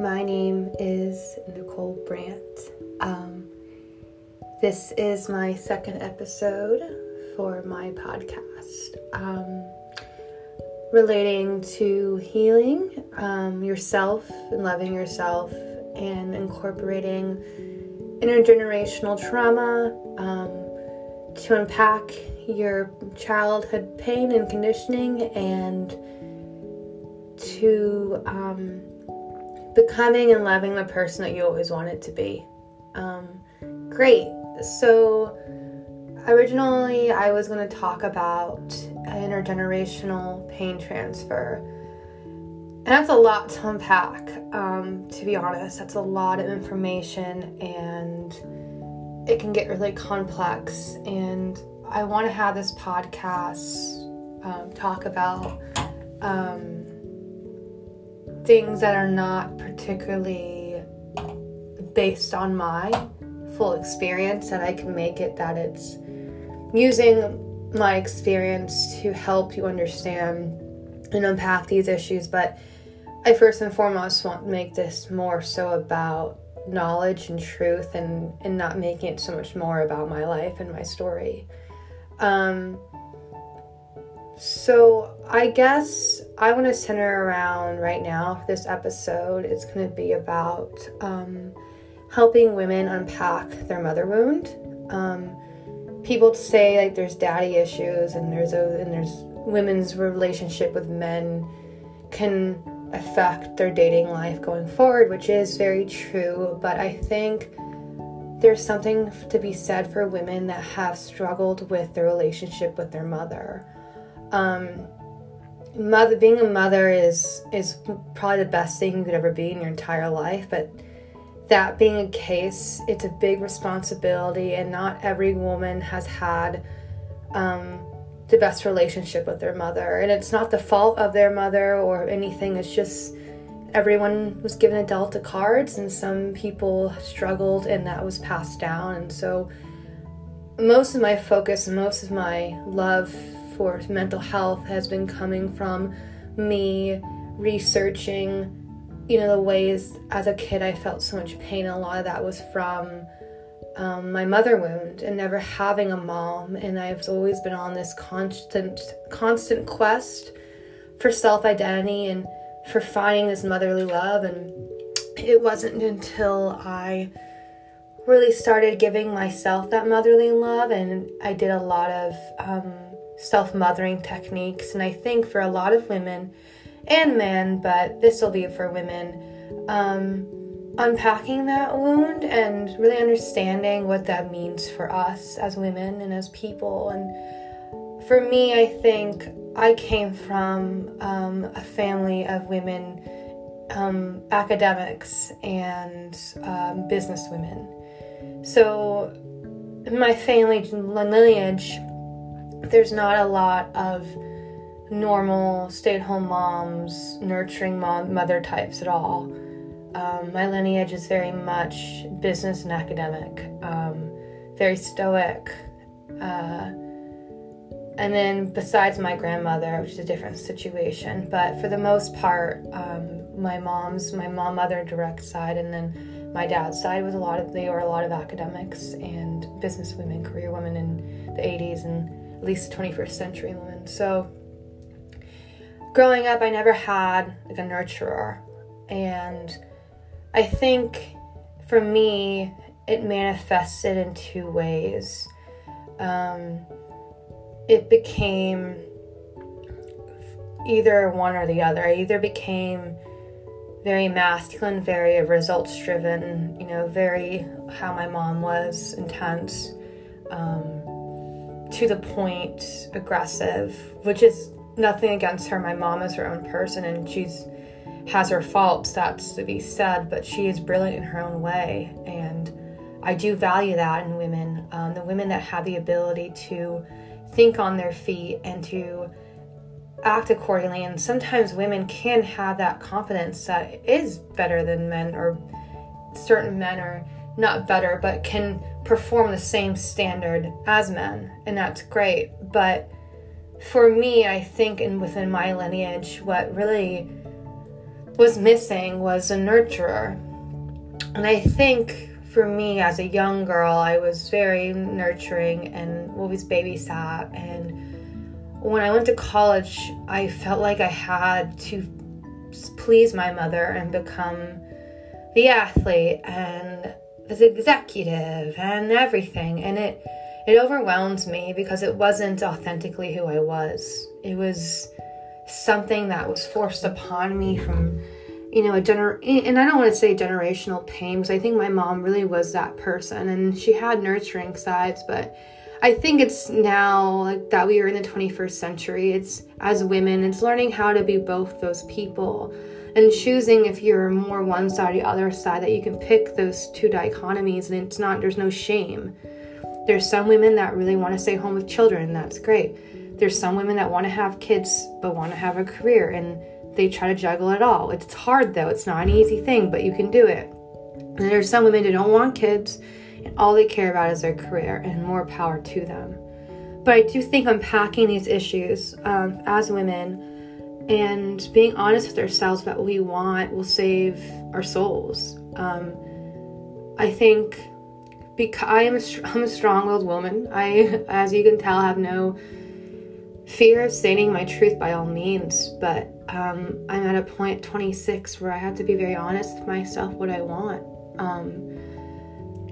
My name is Nicole Brandt. Um, this is my second episode for my podcast um, relating to healing um, yourself and loving yourself and incorporating intergenerational trauma um, to unpack your childhood pain and conditioning and to um, becoming and loving the person that you always wanted to be. Um, great. So, originally, I was going to talk about intergenerational pain transfer. And that's a lot to unpack, um, to be honest. That's a lot of information and it can get really complex. And I want to have this podcast um, talk about um, things that are not particularly based on my full experience, that I can make it that it's using my experience to help you understand and unpack these issues. But I first and foremost want to make this more so about knowledge and truth and, and not making it so much more about my life and my story. Um, so I guess I want to center around right now for this episode. It's going to be about um, helping women unpack their mother wound. Um, people say like there's daddy issues and there's a, and there's women's relationship with men can affect their dating life going forward, which is very true. But I think there's something to be said for women that have struggled with their relationship with their mother. Um, mother, being a mother is is probably the best thing you could ever be in your entire life, but that being a case, it's a big responsibility, and not every woman has had um, the best relationship with their mother. And it's not the fault of their mother or anything, it's just everyone was given a dealt of cards, and some people struggled, and that was passed down. And so, most of my focus and most of my love mental health has been coming from me researching you know the ways as a kid i felt so much pain. A lot of that was from um, my mother wound and never having a mom. And i've always been on this constant constant quest for self-identity and for finding this motherly love. And it wasn't until i really started giving myself that motherly love and i did a lot of um, self-mothering techniques and i think for a lot of women and men, but this will be for women. Um, unpacking that wound and really understanding what that means for us as women and as people. And for me, I think I came from um, a family of women, um, academics, and um, business women. So, my family lineage, there's not a lot of normal stay at home moms, nurturing mom, mother types at all. Um, my lineage is very much business and academic, um, very stoic. Uh, and then, besides my grandmother, which is a different situation, but for the most part, um, my mom's, my mom, mother direct side, and then my dad's side was a lot of, they were a lot of academics and business women, career women in the 80s and at least 21st century woman. So, growing up, I never had like a nurturer. And I think for me, it manifested in two ways. Um, it became either one or the other. I either became very masculine, very results driven, you know, very how my mom was intense, um, to the point, aggressive, which is nothing against her. My mom is her own person and she's has her faults, that's to be said, but she is brilliant in her own way. And I do value that in women. Um, the women that have the ability to think on their feet and to act accordingly. And sometimes women can have that confidence that is better than men, or certain men are not better, but can perform the same standard as men. And that's great. But for me, I think, and within my lineage, what really was missing was a nurturer. And I think for me as a young girl, I was very nurturing and always babysat. And when I went to college, I felt like I had to please my mother and become the athlete and the executive and everything. And it it overwhelmed me because it wasn't authentically who I was. It was something that was forced upon me from you know a gener and i don't want to say generational pain because i think my mom really was that person and she had nurturing sides but i think it's now like that we are in the 21st century it's as women it's learning how to be both those people and choosing if you're more one side or the other side that you can pick those two dichotomies and it's not there's no shame there's some women that really want to stay home with children that's great there's some women that want to have kids but want to have a career and they try to juggle it all. It's hard though, it's not an easy thing, but you can do it. And there's some women who don't want kids and all they care about is their career and more power to them. But I do think unpacking these issues um, as women and being honest with ourselves about what we want will save our souls. Um, I think because I am a, I'm a strong-willed woman. I, as you can tell, have no fear of stating my truth by all means, but um, I'm at a point 26 where I have to be very honest with myself what I want. Um,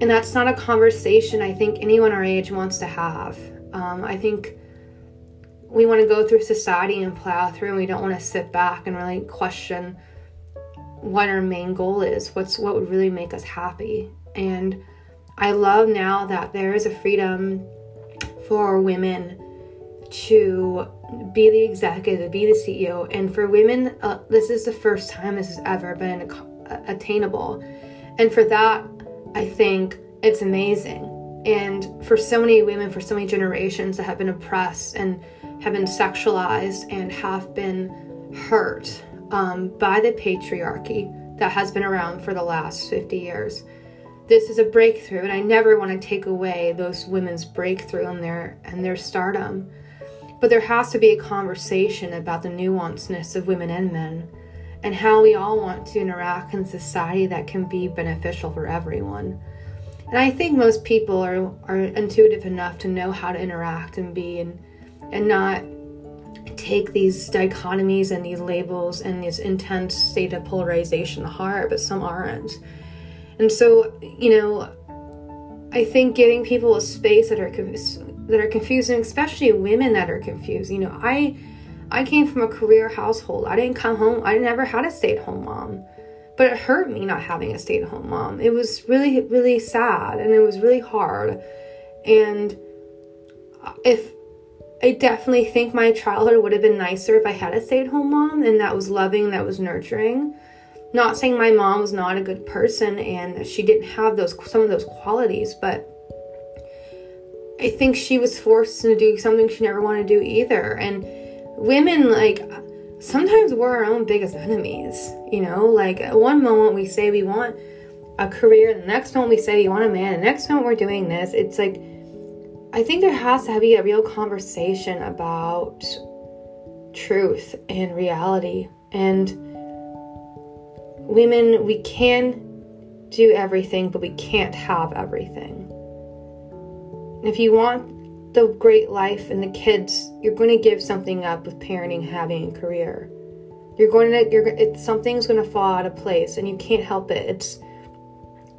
and that's not a conversation I think anyone our age wants to have. Um, I think we want to go through society and plow through, and we don't want to sit back and really question what our main goal is. What's what would really make us happy? And I love now that there is a freedom for women to be the executive, be the CEO. And for women, uh, this is the first time this has ever been attainable. And for that, I think it's amazing. And for so many women, for so many generations that have been oppressed and have been sexualized and have been hurt um, by the patriarchy that has been around for the last 50 years. This is a breakthrough, and I never want to take away those women's breakthrough and their and their stardom. But there has to be a conversation about the nuanceness of women and men and how we all want to interact in society that can be beneficial for everyone. And I think most people are, are intuitive enough to know how to interact and be and and not take these dichotomies and these labels and this intense state of polarization heart, but some aren't. And so, you know, I think giving people a space that are that are confused, and especially women that are confused. You know, I I came from a career household. I didn't come home. I never had a stay-at-home mom. But it hurt me not having a stay-at-home mom. It was really really sad and it was really hard. And if I definitely think my childhood would have been nicer if I had a stay-at-home mom and that was loving, that was nurturing. Not saying my mom was not a good person and she didn't have those some of those qualities, but I think she was forced to do something she never wanted to do either. And women, like, sometimes we're our own biggest enemies. You know, like, at one moment we say we want a career, the next moment we say we want a man, the next moment we're doing this. It's like, I think there has to be a real conversation about truth and reality. And women, we can do everything, but we can't have everything. If you want the great life and the kids, you're going to give something up with parenting, having a career. You're going to, you're, it's, something's going to fall out of place and you can't help it. It's,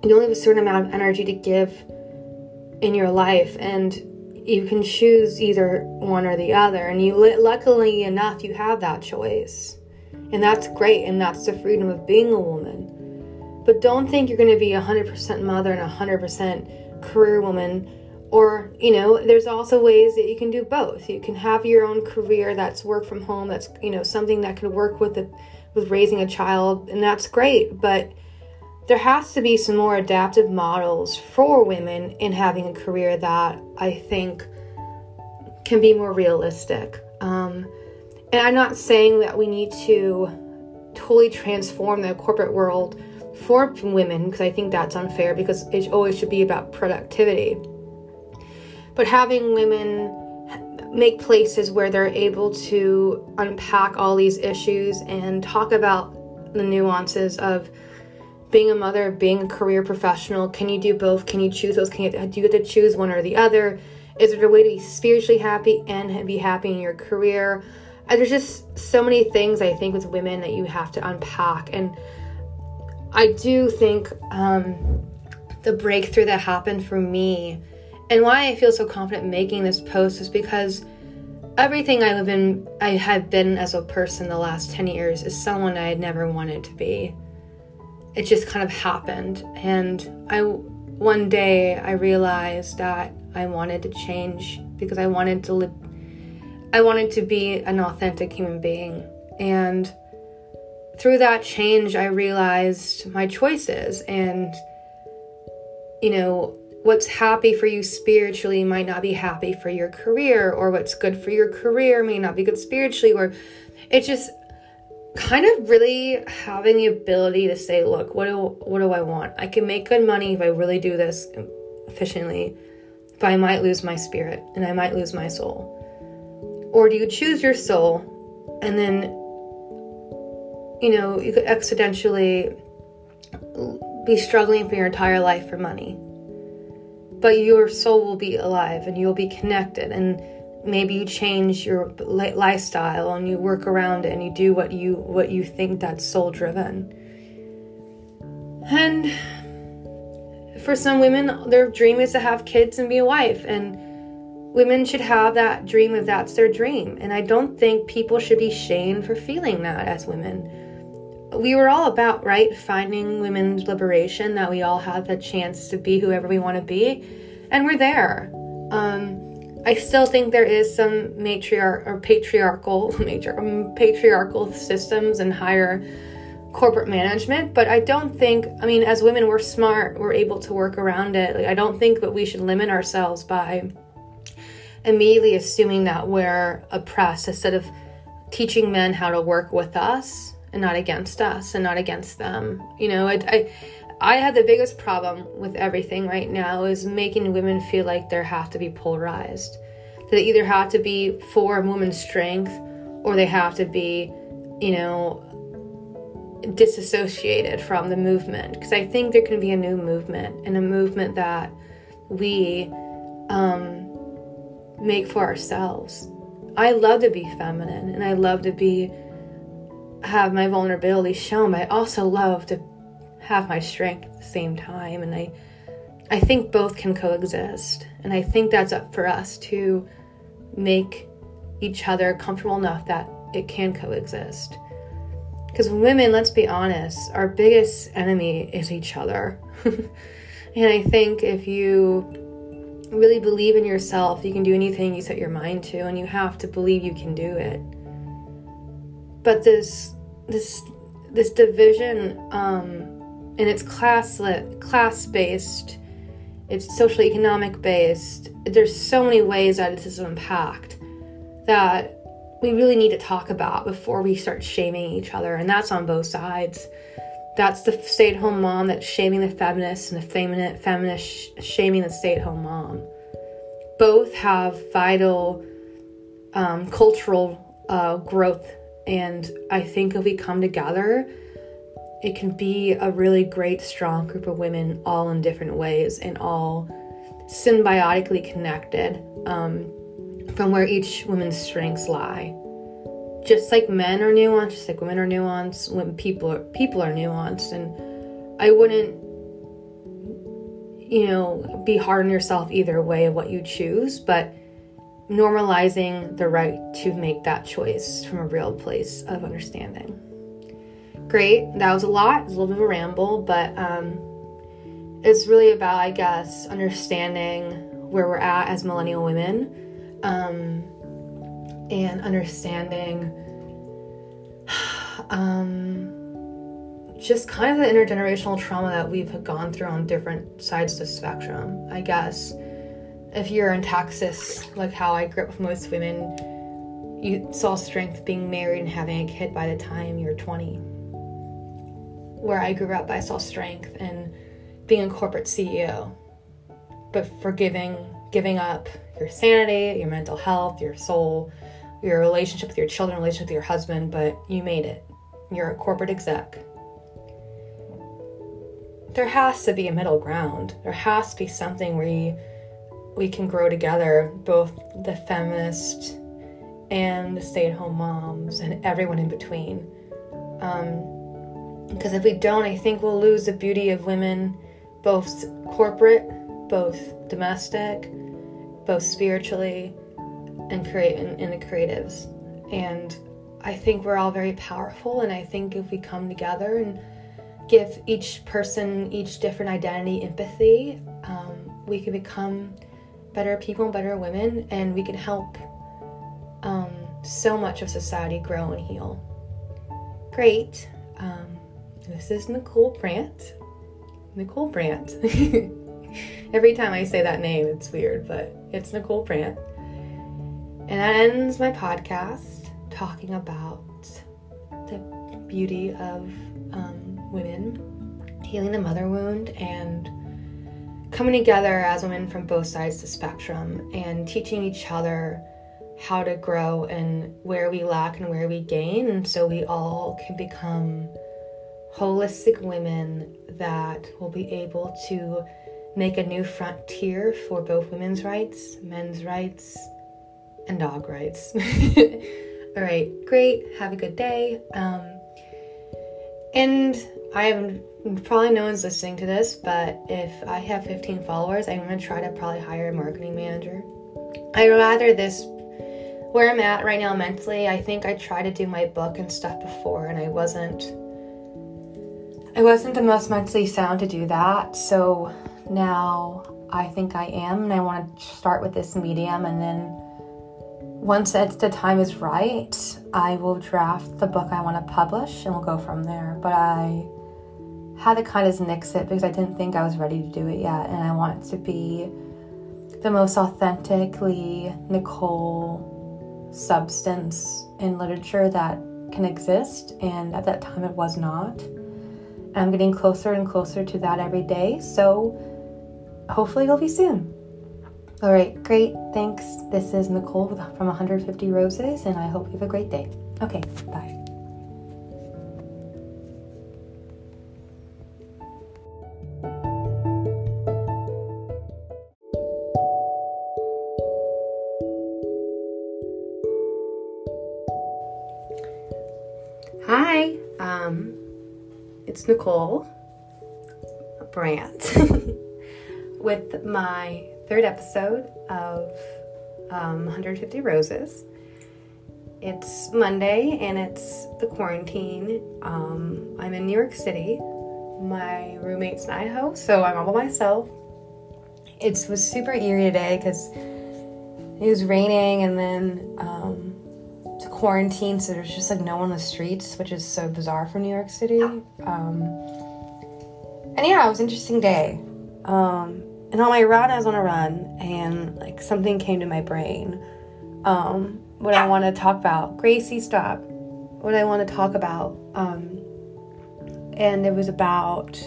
you only have a certain amount of energy to give in your life and you can choose either one or the other. And you, luckily enough, you have that choice. And that's great. And that's the freedom of being a woman. But don't think you're going to be a 100% mother and a 100% career woman or you know there's also ways that you can do both you can have your own career that's work from home that's you know something that can work with the with raising a child and that's great but there has to be some more adaptive models for women in having a career that i think can be more realistic. Um, and i'm not saying that we need to totally transform the corporate world for women because i think that's unfair because it always should be about productivity. But having women make places where they're able to unpack all these issues and talk about the nuances of being a mother, being a career professional. Can you do both? Can you choose those? Can you do you get to choose one or the other? Is there a way to be spiritually happy and be happy in your career? And there's just so many things I think with women that you have to unpack. And I do think um, the breakthrough that happened for me and why I feel so confident making this post is because everything I have been I have been as a person the last 10 years is someone I had never wanted to be. It just kind of happened. And I one day I realized that I wanted to change because I wanted to live I wanted to be an authentic human being. And through that change I realized my choices. And you know what's happy for you spiritually might not be happy for your career, or what's good for your career may not be good spiritually, or it's just kind of really having the ability to say, look, what do what do I want? I can make good money if I really do this efficiently, but I might lose my spirit and I might lose my soul. Or do you choose your soul and then you know, you could accidentally be struggling for your entire life for money but your soul will be alive and you'll be connected and maybe you change your lifestyle and you work around it and you do what you what you think that's soul driven. And for some women their dream is to have kids and be a wife and women should have that dream if that's their dream. And i don't think people should be shamed for feeling that as women. We were all about, right, finding women's liberation, that we all have the chance to be whoever we want to be, and we're there. Um, I still think there is some matriarch or patriarchal major um, patriarchal systems and higher corporate management, but I don't think. I mean, as women, we're smart. We're able to work around it. Like, I don't think that we should limit ourselves by immediately assuming that we're oppressed instead of teaching men how to work with us and not against us and not against them. You know, I, I, I had the biggest problem with everything right now is making women feel like they have to be polarized. They either have to be for women's strength or they have to be, you know, disassociated from the movement. Because I think there can be a new movement and a movement that we um, make for ourselves. I love to be feminine and I love to be have my vulnerability shown, but I also love to have my strength at the same time. And I I think both can coexist. And I think that's up for us to make each other comfortable enough that it can coexist. Because women, let's be honest, our biggest enemy is each other. and I think if you really believe in yourself, you can do anything you set your mind to, and you have to believe you can do it but this this this division um, and it's class class based it's social economic based there's so many ways that is unpacked that we really need to talk about before we start shaming each other and that's on both sides. That's the stay-at-home mom that's shaming the feminists and the feminist feminist shaming the stay-at-home mom. Both have vital um, cultural uh, growth and I think if we come together, it can be a really great, strong group of women, all in different ways and all symbiotically connected um, from where each woman's strengths lie. Just like men are nuanced, just like women are nuanced, when people are people are nuanced, and I wouldn't, you know, be hard on yourself either way of what you choose, but normalizing the right to make that choice from a real place of understanding. Great, that was a lot, it was a little bit of a ramble, but um, it's really about, I guess, understanding where we're at as millennial women um, and understanding um, just kind of the intergenerational trauma that we've gone through on different sides of the spectrum, I guess. If you're in Texas, like how I grew up with most women, you saw strength being married and having a kid by the time you're 20. Where I grew up, I saw strength in being a corporate CEO, but forgiving, giving up your sanity, your mental health, your soul, your relationship with your children, relationship with your husband, but you made it. you're a corporate exec. There has to be a middle ground. There has to be something where we, we can grow together, both the feminist and the stay at home moms and everyone in between. Um, Because if we don't, I think we'll lose the beauty of women, both corporate, both domestic, both spiritually, and create in, in the creatives. And I think we're all very powerful, and I think if we come together and give each person each different identity empathy, um, we can become better people, better women, and we can help um, so much of society grow and heal. Great. Um, this is Nicole Brandt. Nicole Brandt. Every time I say that name, it's weird, but it's Nicole Brandt. And that ends my podcast talking about the beauty of um, women, healing the mother wound, and coming together as women from both sides of the spectrum and teaching each other how to grow and where we lack and where we gain. And so we all can become holistic women that will be able to make a new frontier for both women's rights, men's rights, and dog rights. all right, great. Have a good day. Um, and I am probably no one's listening to this, but if I have 15 followers, I'm gonna try to probably hire a marketing manager. I'd rather this where I'm at right now mentally, I think I tried to do my book and stuff before and I wasn't I wasn't the most mentally sound to do that. So now I think I am and I want to start with this medium and then once it's the time is right, I will draft the book I want to publish and we'll go from there. But I had to kind of nix it because I didn't think I was ready to do it yet and I want it to be the most authentically Nicole substance in literature that can exist, and at that time it was not. I'm getting closer and closer to that every day, so hopefully it'll be soon. All right, great. Thanks. This is Nicole from 150 Roses, and I hope you have a great day. Okay, bye. It's Nicole Brandt with my third episode of um, 150 Roses. It's Monday and it's the quarantine. Um, I'm in New York City. My roommate's in Idaho, so I'm all by myself. It was super eerie today because it was raining and then um, quarantine, so there's just like no one on the streets, which is so bizarre for New York City. Um, and yeah, it was an interesting day. Um, and on my run, I was on a run, and like something came to my brain. Um, what I want to talk about, Gracie, stop. What I want to talk about, um, and it was about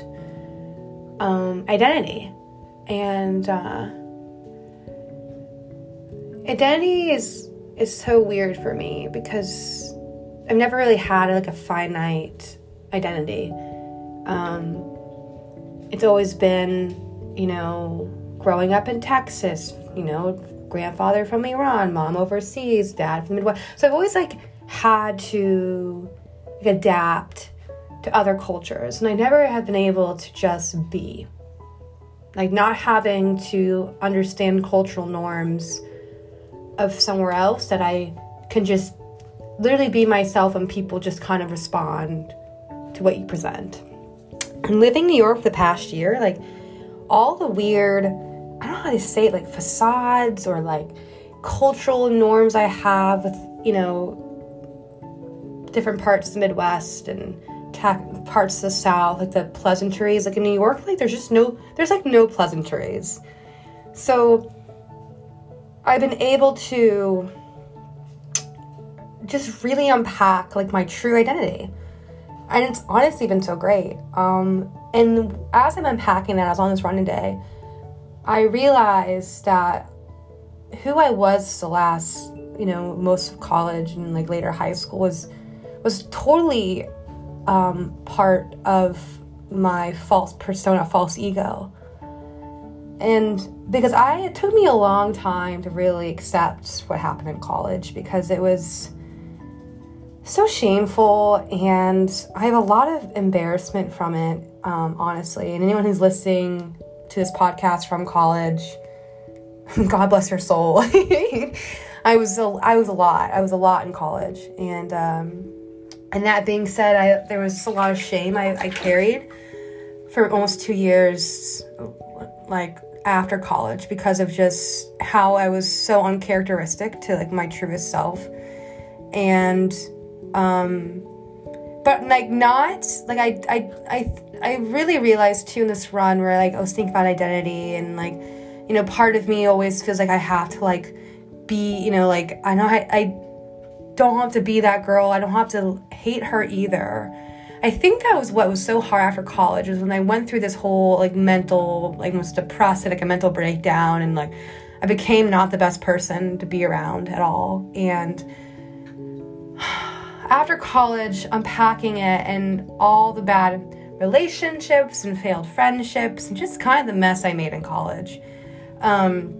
um, identity, and uh, identity is is so weird for me because I've never really had like a finite identity. Um, it's always been, you know, growing up in Texas, you know, grandfather from Iran, mom overseas, dad from the Midwest. So I've always like had to like, adapt to other cultures, and I never have been able to just be. Like not having to understand cultural norms of somewhere else that I can just literally be myself and people just kind of respond to what you present. And living New York the past year, like all the weird, I don't know how to say it, like facades or like cultural norms I have with, you know, different parts of the Midwest and parts of the South, like the pleasantries. Like in New York, like there's just no, there's like no pleasantries. So I've been able to just really unpack like my true identity. And it's honestly been so great. Um, and as I'm unpacking that, I was on this running day, I realized that who I was the last, you know, most of college and like later high school was was totally um, part of my false persona, false ego. And because I, it took me a long time to really accept what happened in college because it was so shameful and I have a lot of embarrassment from it, um, honestly. And anyone who's listening to this podcast from college, God bless your soul. I was a, I was a lot. I was a lot in college, and um, and that being said, I there was a lot of shame I, I carried for almost two years, like after college, because of just how I was so uncharacteristic to like my truest self, and um, but like not like I I I I really realized too in this run where like I was thinking about identity and like you know part of me always feels like I have to like be you know like I know I, I don't have to be that girl. I don't have to hate her either I think that was what was so hard after college was when I went through this whole like mental like almost depressed, like a mental breakdown and like I became not the best person to be around at all and after college unpacking it and all the bad relationships and failed friendships and just kind of the mess I made in college. Um,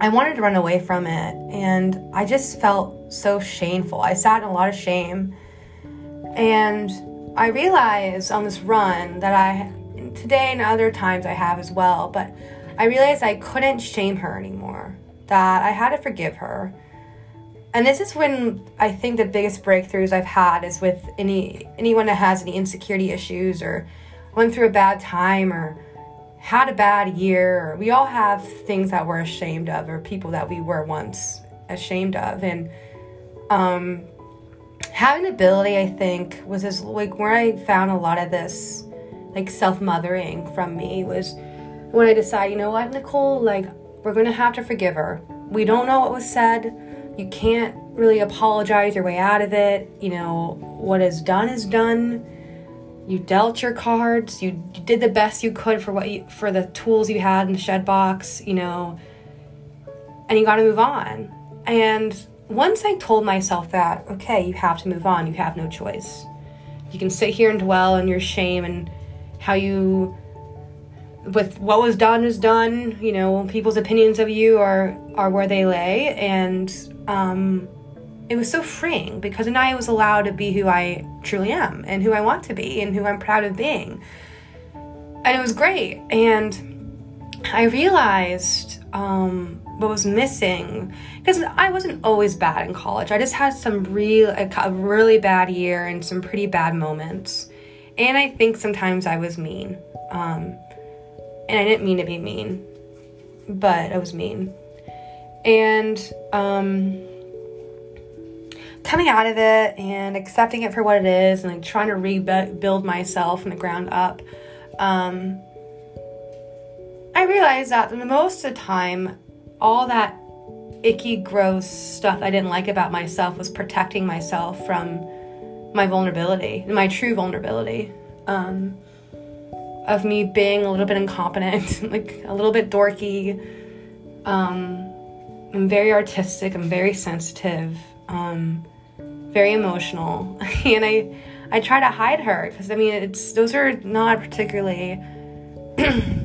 I wanted to run away from it and I just felt so shameful. I sat in a lot of shame. And I realized on this run that I, today and other times I have as well, but I realized I couldn't shame her anymore, that I had to forgive her. And this is when I think the biggest breakthroughs I've had is with any anyone that has any insecurity issues or went through a bad time or had a bad year we all have things that we're ashamed of or people that we were once ashamed of and um having ability I think was this like where I found a lot of this like self-mothering from me was when I decided, you know what, Nicole, like we're gonna have to forgive her. We don't know what was said you can't really apologize your way out of it. You know, what is done is done. You dealt your cards. You, you did the best you could for what you, for the tools you had in the shed box, you know. And you got to move on. And once I told myself that, okay, you have to move on. You have no choice. You can sit here and dwell on your shame and how you with what was done is done you know people's opinions of you are are where they lay and um, it was so freeing because now I was allowed to be who I truly am and who I want to be and who I'm proud of being. And it was great. And I realized um, what was missing because I wasn't always bad in college. I just had some real, a really bad year and some pretty bad moments. And I think sometimes I was mean. Um, and I didn't mean to be mean, but I was mean and um, coming out of it and accepting it for what it is and like trying to rebuild myself from the ground up um, i realized that most of the time all that icky gross stuff i didn't like about myself was protecting myself from my vulnerability my true vulnerability um, of me being a little bit incompetent like a little bit dorky um, I'm very artistic. I'm very sensitive. Um, very emotional, and I I try to hide her because I mean it's those are not particularly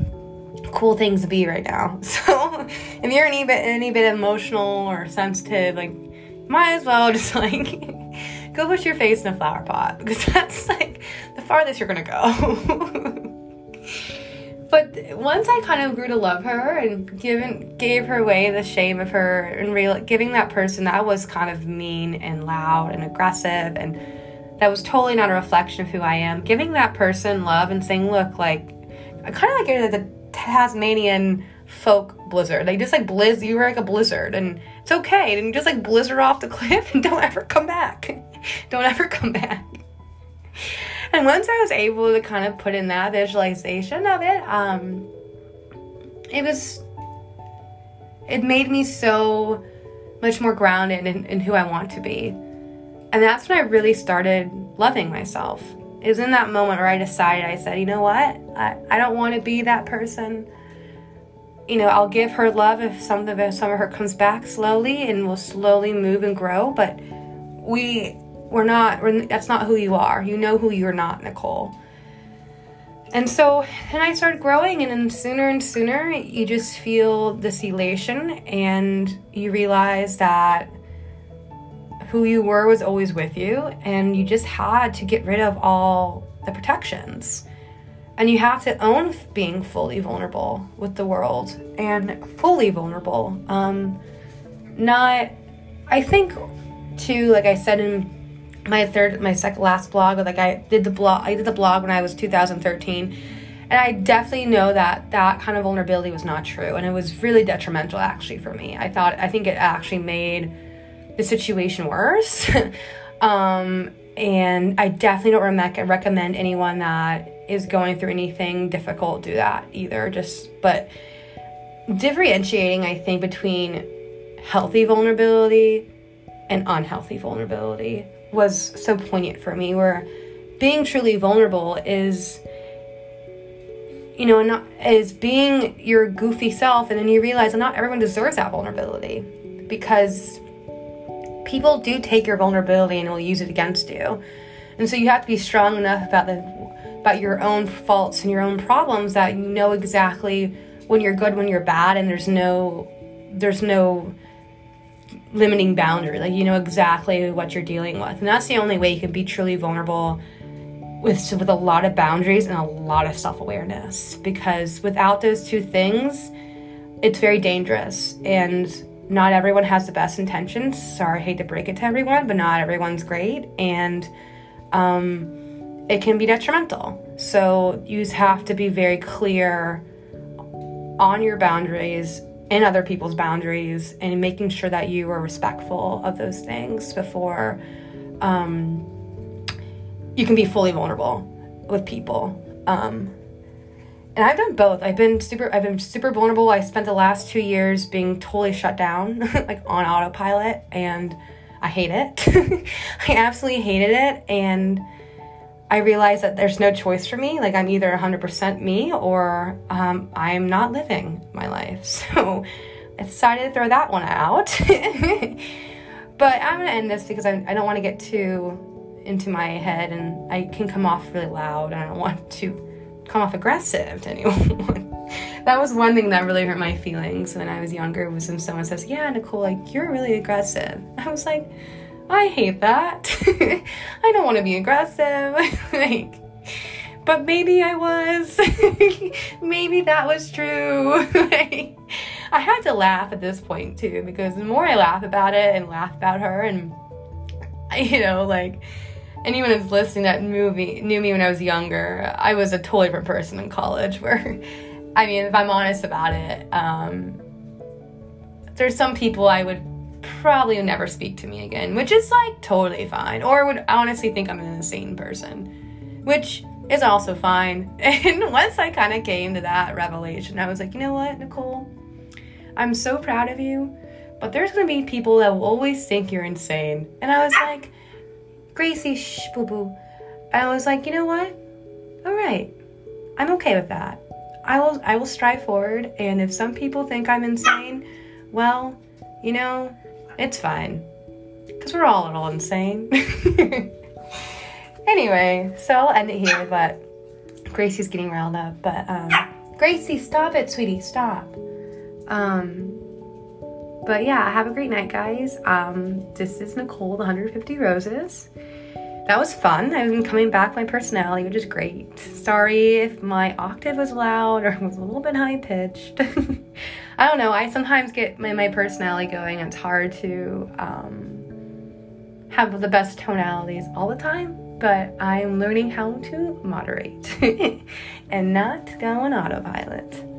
cool things to be right now. So if you're any bit any bit emotional or sensitive, like might as well just like go put your face in a flower pot because that's like the farthest you're gonna go. but once I kind of grew to love her and given gave her away the shame of her and real giving that person that was kind of mean and loud and aggressive and that was totally not a reflection of who I am. Giving that person love and saying, look, like I kind of like it at the Tasmanian folk blizzard. They just like blizz you were like a blizzard and it's okay. And you just like blizzard off the cliff and don't ever come back. don't ever come back. And once I was able to kind of put in that visualization of it, um, it was, it made me so much more grounded in, in who I want to be. And that's when I really started loving myself. It was in that moment where I decided, I said, you know what? I, I don't want to be that person. You know, I'll give her love if some of, if some of her comes back slowly and will slowly move and grow. But we we're not, we're, that's not who you are. You know who you're not, Nicole. And so then I started growing, and then sooner and sooner, you just feel this elation, and you realize that who you were was always with you, and you just had to get rid of all the protections. And you have to own being fully vulnerable with the world and fully vulnerable. Um, not, I think, too, like I said in my third my second last blog like i did the blog i did the blog when i was 2013 and i definitely know that that kind of vulnerability was not true and it was really detrimental actually for me i thought i think it actually made the situation worse. Um, and i definitely don't re- recommend anyone that is going through anything difficult do that either just but differentiating i think between healthy vulnerability and unhealthy vulnerability was so poignant for me where being truly vulnerable is you know not is being your goofy self and then you realize that not everyone deserves that vulnerability because people do take your vulnerability and will use it against you and so you have to be strong enough about the about your own faults and your own problems that you know exactly when you're good when you're bad and there's no there's no limiting boundary. Like you know exactly what you're dealing with, and that's the only way you can be truly vulnerable with with a lot of boundaries and a lot of self awareness. Because without those two things, it's very dangerous and. Not everyone has the best intentions. Sorry, I hate to break it to everyone, but not everyone's great, and um, it can be detrimental. So you have to be very clear on your boundaries and other people's boundaries and making sure that you are respectful of those things before um, you can be fully vulnerable with people. Um, and I've done both. I've been super. I've been super vulnerable. I spent the last two years being totally shut down, like on autopilot, and I hate it. I absolutely hated it, and I realized that there's no choice for me. Like I'm either 100% me or um, I'm not living my life. So I decided to throw that one out. but I'm gonna end this because I, I don't want to get too into my head and I can come off really loud and I don't want to come off aggressive to anyone. that was one thing that really hurt my feelings when I was younger was when someone says, Yeah, Nicole, like you're really aggressive. I was like, I hate that. I don't want to be aggressive. like, but maybe I was. maybe that was true. like, I had to laugh at this point too because the more I laugh about it and laugh about her and you know like anyone who's listening that movie knew me when I was younger, I was a totally different person in college where I mean if I'm honest about it, um, there's some people I would probably never speak to me again, which is like totally fine. Or would honestly think I'm an insane person, which is also fine. And once I kind of came to that revelation, I was like, you know what, Nicole? I'm so proud of you, but there's gonna be people that will always think you're insane. And I was like, Gracie, shh, boo boo. I was like, you know what? All right, I'm okay with that. I will, I will strive forward. And if some people think I'm insane, well, you know, it's fine. Because we're all a little insane. anyway, so I'll end it here, but Gracie's getting riled up. But, um, Gracie, stop it, sweetie, stop. Um, but yeah, have a great night, guys. Um, this is Nicole, the 150 Roses. That was fun. I've been coming back my personality, which is great. Sorry if my octave was loud or was a little bit high pitched. I don't know. I sometimes get my, my personality going. It's hard to um, have the best tonalities all the time, but I'm learning how to moderate and not go on autopilot.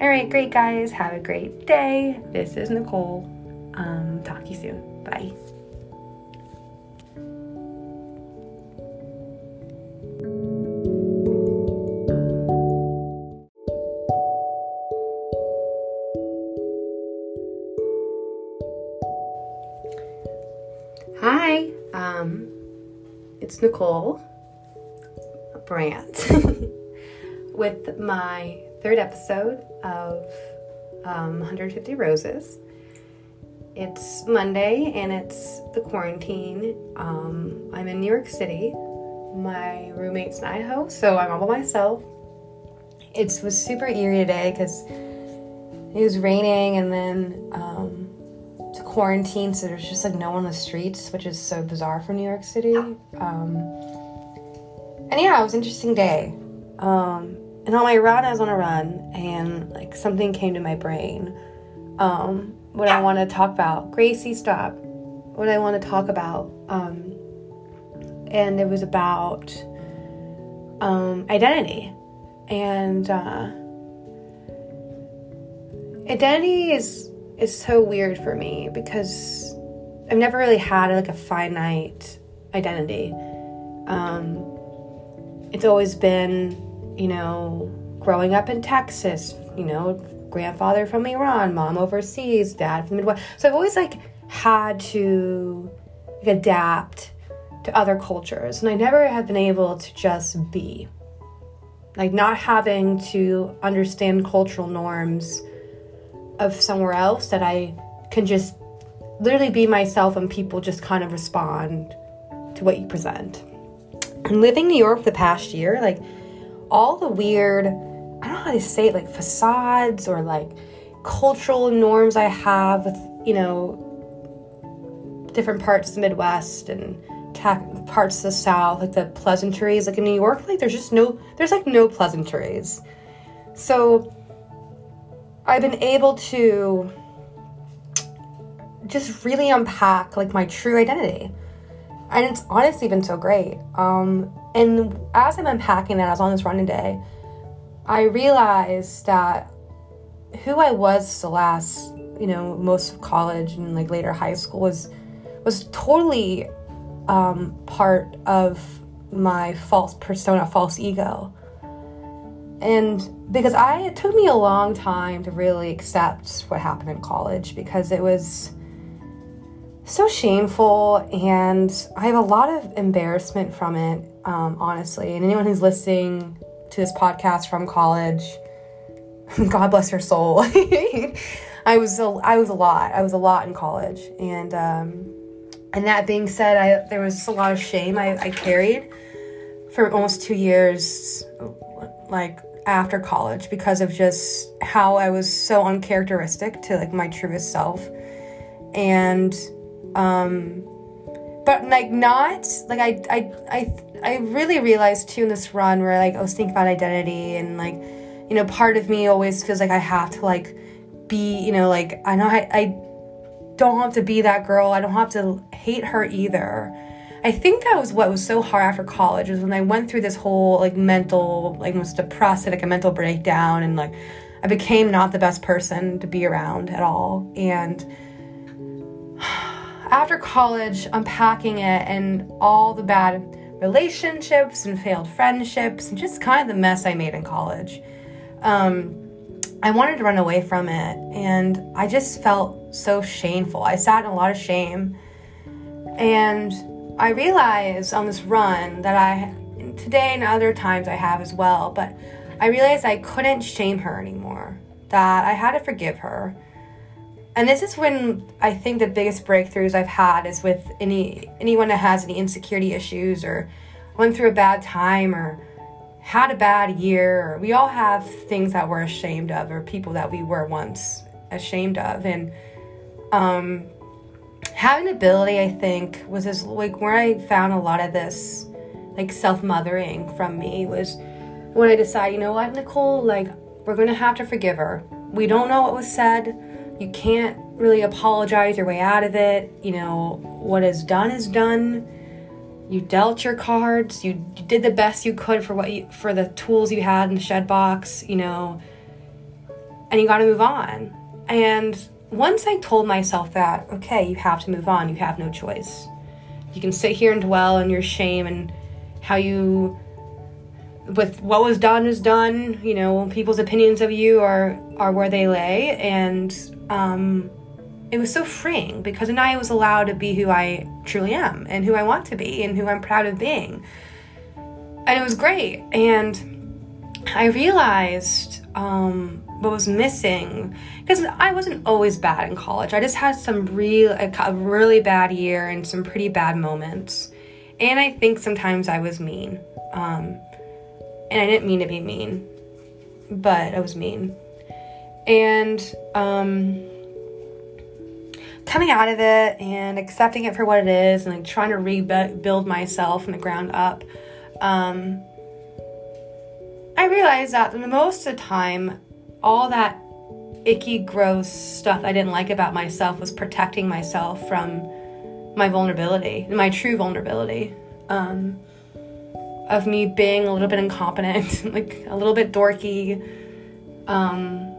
All right, great guys. Have a great day. This is Nicole. Um, talk to you soon. Bye. Hi, um, it's Nicole Brandt with my third episode of um, 150 Roses. It's Monday and it's the quarantine. Um, I'm in New York City. My roommate's in Idaho, so I'm all by myself. It was super eerie today because it was raining and then um, it's quarantine, so there's just like no one on the streets, which is so bizarre for New York City. Um, and yeah, it was an interesting day. Um, and on my run, I was on a run, and like something came to my brain. Um, what I want to talk about, Gracie, stop. What I want to talk about, um, and it was about um, identity, and uh, identity is is so weird for me because I've never really had like a finite identity. Um, it's always been, you know, growing up in Texas, you know, grandfather from Iran, mom overseas, dad from the Midwest. So I've always like had to like, adapt to other cultures, and I never have been able to just be. Like not having to understand cultural norms of somewhere else that I can just literally be myself and people just kind of respond to what you present. And living New York the past year, like all the weird, I don't know how to say it, like facades or like cultural norms I have with, you know, different parts of the Midwest and ta- parts of the South, like the pleasantries. Like in New York, like there's just no, there's like no pleasantries. So I've been able to just really unpack like my true identity. And it's honestly been so great. Um, and as I'm unpacking that, I was on this running day, I realized that who I was the last, you know, most of college and like later high school was was totally um, part of my false persona, false ego. And because I it took me a long time to really accept what happened in college because it was so shameful and I have a lot of embarrassment from it, um, honestly. And anyone who's listening to this podcast from college, God bless your soul. I was a, I was a lot. I was a lot in college, and um, and that being said, I there was a lot of shame I, I carried for almost two years, like after college, because of just how I was so uncharacteristic to like my truest self, and um, but like not like I I I I really realized too in this run where like I was thinking about identity and like you know part of me always feels like I have to like be you know like I know I, I don't have to be that girl. I don't have to hate her either. I think that was what was so hard after college was when I went through this whole like mental like almost depressed like a mental breakdown and like I became not the best person to be around at all. And after college, unpacking it and all the bad relationships and failed friendships and just kind of the mess I made in college, um, I wanted to run away from it. And I just felt so shameful. I sat in a lot of shame. And I realized on this run that I, today and other times I have as well, but I realized I couldn't shame her anymore, that I had to forgive her and this is when I think the biggest breakthroughs I've had is with any anyone that has any insecurity issues or went through a bad time or had a bad year or we all have things that we're ashamed of or people that we were once ashamed of and um having ability I think was this like where I found a lot of this like self-mothering from me was when I decided, you know what, Nicole, like we're gonna have to forgive her. We don't know what was said you can't really apologize your way out of it. You know, what is done is done. You dealt your cards. You did the best you could for what you for the tools you had in the shed box, you know. And you got to move on. And once I told myself that, okay, you have to move on. You have no choice. You can sit here and dwell on your shame and how you with what was done is done. You know, people's opinions of you are are where they lay, and um, it was so freeing because now I was allowed to be who I truly am and who I want to be and who I'm proud of being, and it was great. And I realized um, what was missing because I wasn't always bad in college. I just had some real a really bad year and some pretty bad moments. And I think sometimes I was mean. Um, and I didn't mean to be mean, but I was mean. And um, coming out of it and accepting it for what it is and like trying to rebuild myself from the ground up, um, I realized that most of the time, all that icky, gross stuff I didn't like about myself was protecting myself from my vulnerability, my true vulnerability. Um, of me being a little bit incompetent, like a little bit dorky. Um,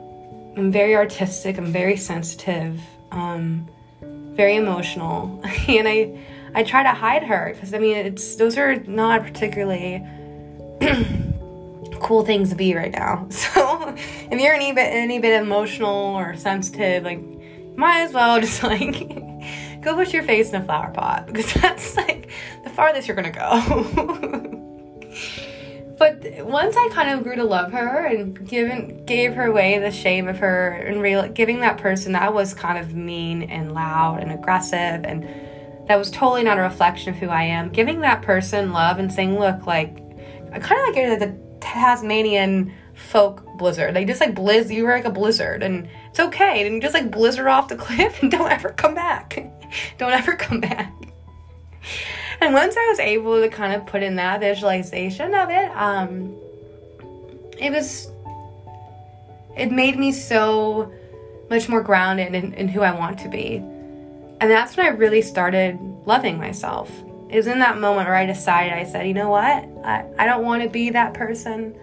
I'm very artistic. I'm very sensitive. Um, very emotional, and I I try to hide her because I mean it's those are not particularly cool things to be right now. So if you're any bit any bit emotional or sensitive, like might as well just like go put your face in a flower pot because that's like the farthest you're gonna go. But once I kind of grew to love her and given gave her away the shame of her and real giving that person that was kind of mean and loud and aggressive and that was totally not a reflection of who I am. Giving that person love and saying, look, like I kind of like the Tasmanian folk blizzard. They just like blizz you were like a blizzard and it's okay. And you just like blizzard off the cliff and don't ever come back. don't ever come back. And once I was able to kind of put in that visualization of it, um, it was, it made me so much more grounded in, in who I want to be. And that's when I really started loving myself. It was in that moment where I decided, I said, you know what? I, I don't want to be that person.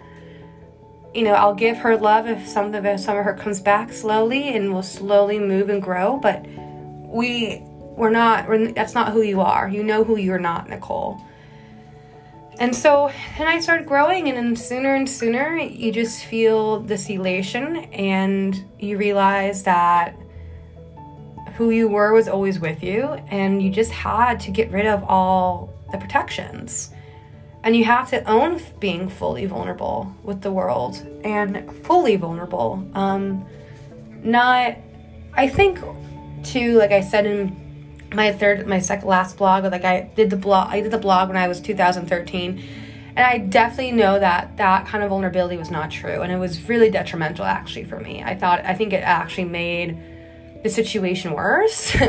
You know, I'll give her love if some of if some of her comes back slowly and will slowly move and grow, but we we're not we're, that's not who you are. You know who you're not nicole. And so then i started growing and then sooner and sooner you just feel this elation and you realize that who you were was always with you and you just had to get rid of all the protections. And you have to own being fully vulnerable with the world and fully vulnerable. Um not i think too like i said in my third my second last blog like i did the blog i did the blog when i was 2013 and i definitely know that that kind of vulnerability was not true and it was really detrimental actually for me. I thought i think it actually made the situation worse.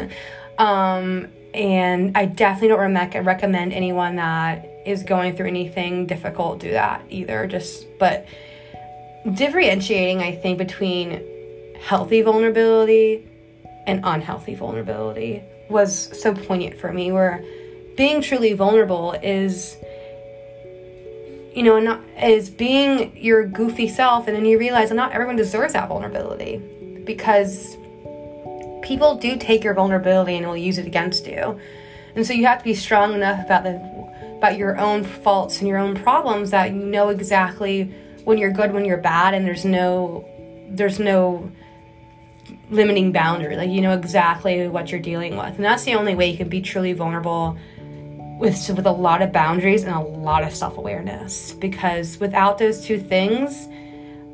Um, and i definitely don't re- recommend anyone that is going through anything difficult do that either just but differentiating i think between healthy vulnerability and unhealthy vulnerability was so poignant for me where being truly vulnerable is you know not is being your goofy self and then you realize not everyone deserves that vulnerability because people do take your vulnerability and will use it against you. And so you have to be strong enough about the about your own faults and your own problems that you know exactly when you're good when you're bad and there's no there's no limiting boundary. Like you know exactly what you're dealing with, and that's the only way you can be truly vulnerable with with a lot of boundaries and a lot of self awareness. Because without those two things,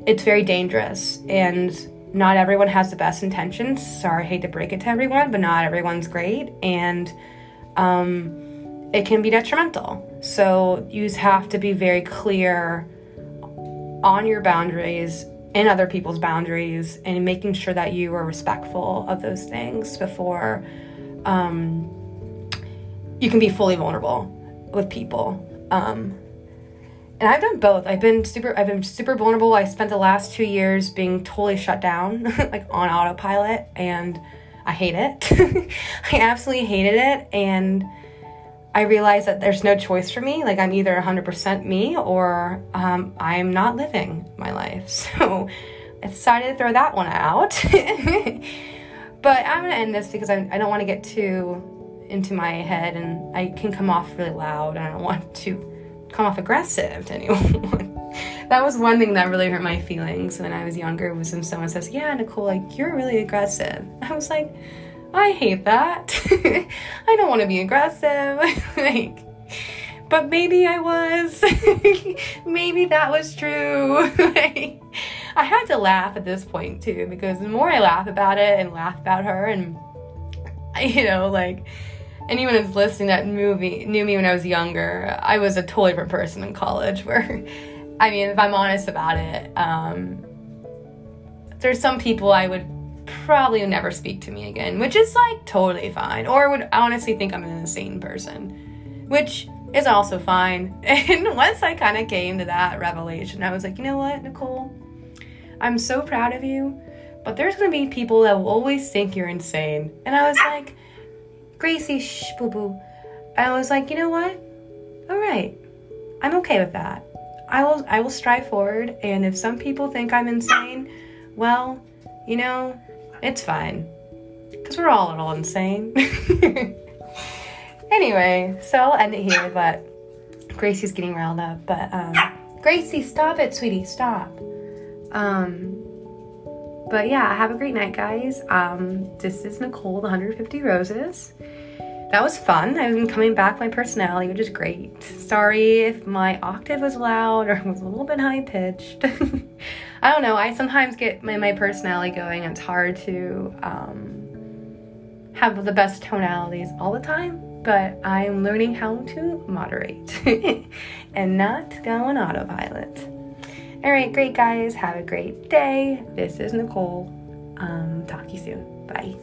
it's very dangerous and. Not everyone has the best intentions. Sorry, I hate to break it to everyone, but not everyone's great, and um, it can be detrimental. So you have to be very clear on your boundaries and other people's boundaries and making sure that you are respectful of those things before um, you can be fully vulnerable with people. Um, and I've done both. I've been super. I've been super vulnerable. I spent the last two years being totally shut down, like on autopilot, and I hate it. I absolutely hated it, and I realized that there's no choice for me. Like I'm either 100% me or um, I'm not living my life. So I decided to throw that one out. but I'm gonna end this because I, I don't want to get too into my head and I can come off really loud and I don't want to come off aggressive to anyone. that was one thing that really hurt my feelings when I was younger was when someone says, Yeah, Nicole, like you're really aggressive. I was like, I hate that. I don't want to be aggressive. like, but maybe I was. maybe that was true. I had to laugh at this point too because the more I laugh about it and laugh about her and you know like anyone who's listening that movie knew me when I was younger, I was a totally different person in college. Where, I mean, if I'm honest about it, um, there's some people I would probably never speak to me again, which is like totally fine, or would honestly think I'm an insane person, which is also fine. And once I kind of came to that revelation, I was like, you know what, Nicole, I'm so proud of you, but there's gonna be people that will always think you're insane, and I was like Gracie, shh, boo boo. I was like, you know what? All right, I'm okay with that. I will, I will strive forward. And if some people think I'm insane, well, you know, it's fine, because we're all a little insane. anyway, so I'll end it here. But Gracie's getting riled up. But um, Gracie, stop it, sweetie, stop. Um, but yeah, have a great night, guys. Um, this is Nicole, the 150 Roses. That was fun. I've been coming back my personality, which is great. Sorry if my octave was loud or was a little bit high pitched. I don't know. I sometimes get my, my personality going. It's hard to um, have the best tonalities all the time, but I'm learning how to moderate and not go on autopilot. All right, great guys. Have a great day. This is Nicole. Um, talk to you soon. Bye.